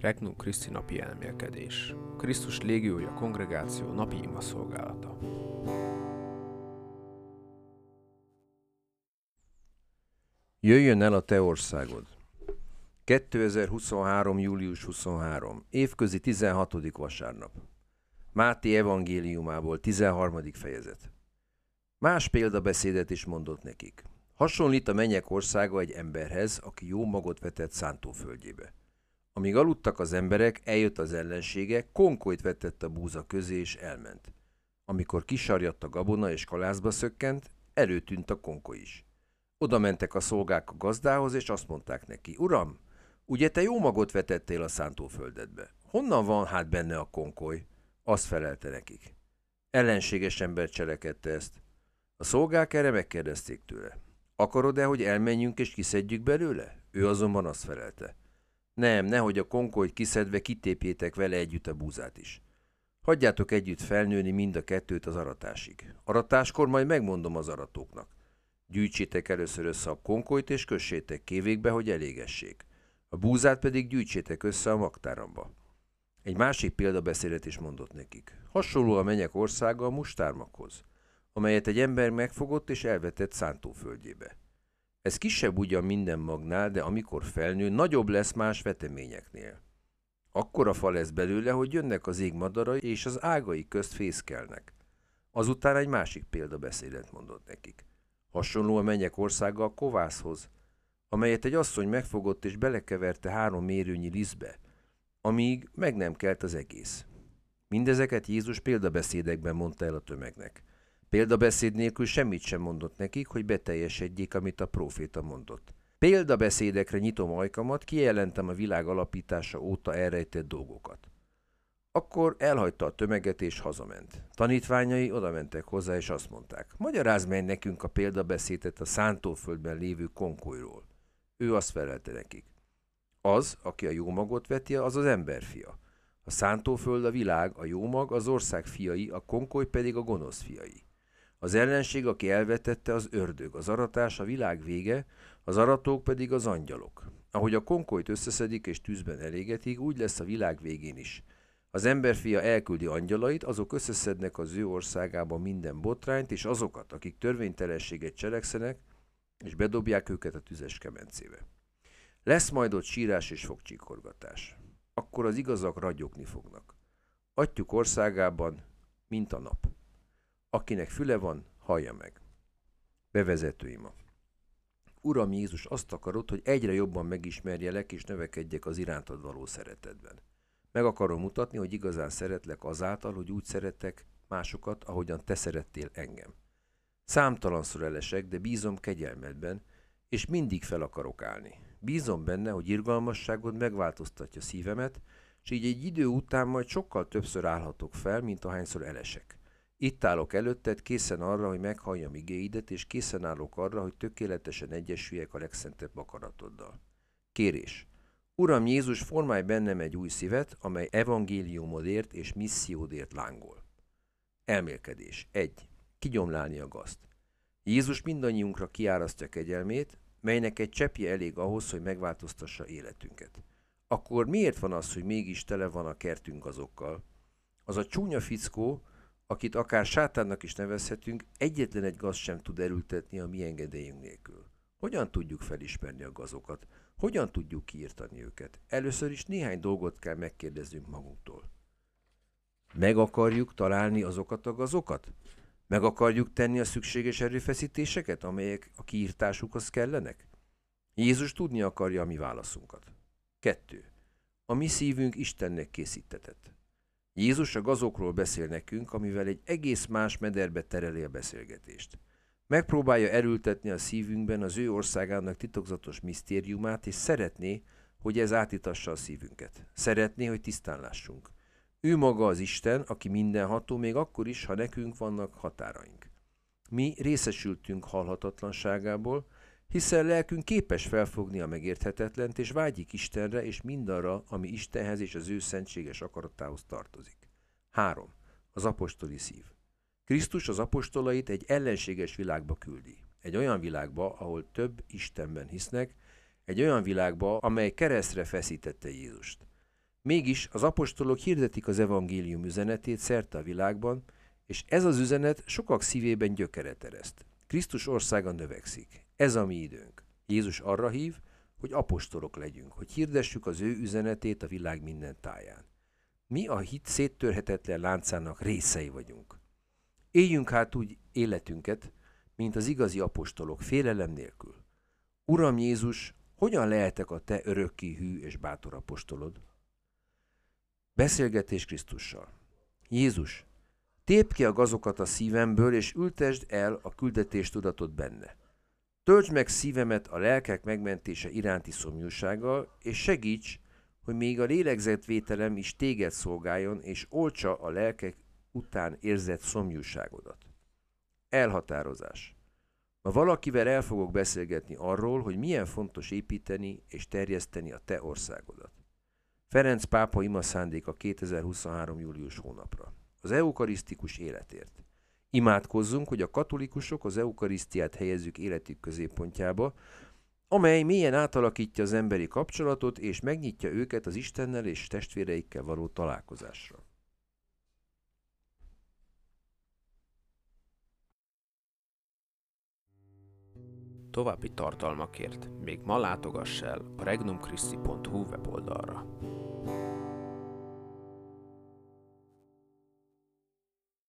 Regnum Christi napi elmélkedés. Krisztus légiója kongregáció napi ima szolgálata. Jöjjön el a te országod. 2023. július 23. Évközi 16. vasárnap. Máté evangéliumából 13. fejezet. Más példabeszédet is mondott nekik. Hasonlít a mennyek országa egy emberhez, aki jó magot vetett szántóföldjébe. Amíg aludtak az emberek, eljött az ellensége, konkolyt vetett a búza közé és elment. Amikor kisarjadt a gabona és kalászba szökkent, előtűnt a konkoly is. Oda mentek a szolgák a gazdához, és azt mondták neki, Uram, ugye te jó magot vetettél a szántóföldedbe. Honnan van hát benne a konkoly? Azt felelte nekik. Ellenséges ember cselekedte ezt. A szolgák erre megkérdezték tőle. Akarod-e, hogy elmenjünk és kiszedjük belőle? Ő azonban azt felelte. Nem, nehogy a konkolyt kiszedve kitépjétek vele együtt a búzát is. Hagyjátok együtt felnőni mind a kettőt az aratásig. Aratáskor majd megmondom az aratóknak. Gyűjtsétek először össze a konkolyt és kössétek kévékbe, hogy elégessék. A búzát pedig gyűjtsétek össze a magtáramba. Egy másik példabeszédet is mondott nekik. Hasonló a menyek országa a mustármakhoz, amelyet egy ember megfogott és elvetett szántóföldjébe. Ez kisebb ugyan minden magnál, de amikor felnő, nagyobb lesz más veteményeknél. Akkora fa lesz belőle, hogy jönnek az égmadarai, és az ágai közt fészkelnek. Azután egy másik példabeszédet mondott nekik. Hasonló a mennyek országa a kovászhoz, amelyet egy asszony megfogott és belekeverte három mérőnyi lisztbe, amíg meg nem kelt az egész. Mindezeket Jézus példabeszédekben mondta el a tömegnek. Példabeszéd nélkül semmit sem mondott nekik, hogy beteljesedjék, amit a próféta mondott. Példabeszédekre nyitom ajkamat, kijelentem a világ alapítása óta elrejtett dolgokat. Akkor elhagyta a tömeget és hazament. Tanítványai oda mentek hozzá és azt mondták, magyarázd meg nekünk a példabeszédet a szántóföldben lévő konkolyról. Ő azt felelte nekik. Az, aki a jó magot veti, az az emberfia. A szántóföld a világ, a jó mag az ország fiai, a konkoly pedig a gonosz fiai. Az ellenség, aki elvetette, az ördög, az aratás a világ vége, az aratók pedig az angyalok. Ahogy a konkolyt összeszedik és tűzben elégetik, úgy lesz a világ végén is. Az emberfia elküldi angyalait, azok összeszednek az ő országában minden botrányt, és azokat, akik törvénytelenséget cselekszenek, és bedobják őket a tüzes kemencébe. Lesz majd ott sírás és fogcsíkorgatás. Akkor az igazak ragyogni fognak. Atyuk országában, mint a nap. Akinek füle van, hallja meg. Bevezető ima. Uram Jézus, azt akarod, hogy egyre jobban megismerjelek és növekedjek az irántad való szeretetben. Meg akarom mutatni, hogy igazán szeretlek azáltal, hogy úgy szeretek másokat, ahogyan te szerettél engem. Számtalanszor elesek, de bízom kegyelmedben, és mindig fel akarok állni. Bízom benne, hogy irgalmasságod megváltoztatja szívemet, és így egy idő után majd sokkal többször állhatok fel, mint ahányszor elesek. Itt állok előtted, készen arra, hogy meghalljam igéidet, és készen állok arra, hogy tökéletesen egyesüljek a legszentebb akaratoddal. Kérés. Uram Jézus, formálj bennem egy új szívet, amely evangéliumodért és missziódért lángol. Elmélkedés. 1. Kigyomlálni a gazt. Jézus mindannyiunkra kiárasztja kegyelmét, melynek egy cseppje elég ahhoz, hogy megváltoztassa életünket. Akkor miért van az, hogy mégis tele van a kertünk azokkal? Az a csúnya fickó, akit akár sátánnak is nevezhetünk, egyetlen egy gaz sem tud erültetni a mi engedélyünk nélkül. Hogyan tudjuk felismerni a gazokat? Hogyan tudjuk kiírtani őket? Először is néhány dolgot kell megkérdeznünk magunktól. Meg akarjuk találni azokat a gazokat? Meg akarjuk tenni a szükséges erőfeszítéseket, amelyek a kiírtásukhoz kellenek? Jézus tudni akarja a mi válaszunkat. 2. A mi szívünk Istennek készítetett. Jézus a gazokról beszél nekünk, amivel egy egész más mederbe tereli a beszélgetést. Megpróbálja erültetni a szívünkben az ő országának titokzatos misztériumát, és szeretné, hogy ez átitassa a szívünket. Szeretné, hogy tisztán lássunk. Ő maga az Isten, aki mindenható, még akkor is, ha nekünk vannak határaink. Mi részesültünk halhatatlanságából, hiszen lelkünk képes felfogni a megérthetetlent, és vágyik Istenre és mindarra, ami Istenhez és az ő szentséges akaratához tartozik. 3. Az apostoli szív. Krisztus az apostolait egy ellenséges világba küldi. Egy olyan világba, ahol több Istenben hisznek, egy olyan világba, amely keresztre feszítette Jézust. Mégis az apostolok hirdetik az evangélium üzenetét szerte a világban, és ez az üzenet sokak szívében gyökeret ereszt. Krisztus országa növekszik. Ez a mi időnk. Jézus arra hív, hogy apostolok legyünk, hogy hirdessük az ő üzenetét a világ minden táján. Mi a hit széttörhetetlen láncának részei vagyunk. Éljünk hát úgy életünket, mint az igazi apostolok, félelem nélkül. Uram Jézus, hogyan lehetek a te örökké hű és bátor apostolod? Beszélgetés Krisztussal. Jézus, tép ki a gazokat a szívemből, és ültesd el a küldetés tudatot benne. Töltsd meg szívemet a lelkek megmentése iránti szomjúsággal, és segíts, hogy még a lélegzetvételem is téged szolgáljon, és olcsa a lelkek után érzett szomjúságodat. Elhatározás. Ma valakivel el fogok beszélgetni arról, hogy milyen fontos építeni és terjeszteni a te országodat. Ferenc pápa ima szándéka 2023. július hónapra. Az eukarisztikus életért. Imádkozzunk, hogy a katolikusok az eukarisztiát helyezzük életük középpontjába, amely mélyen átalakítja az emberi kapcsolatot és megnyitja őket az Istennel és testvéreikkel való találkozásra. További tartalmakért még ma látogass el a regnumchristi.hu weboldalra.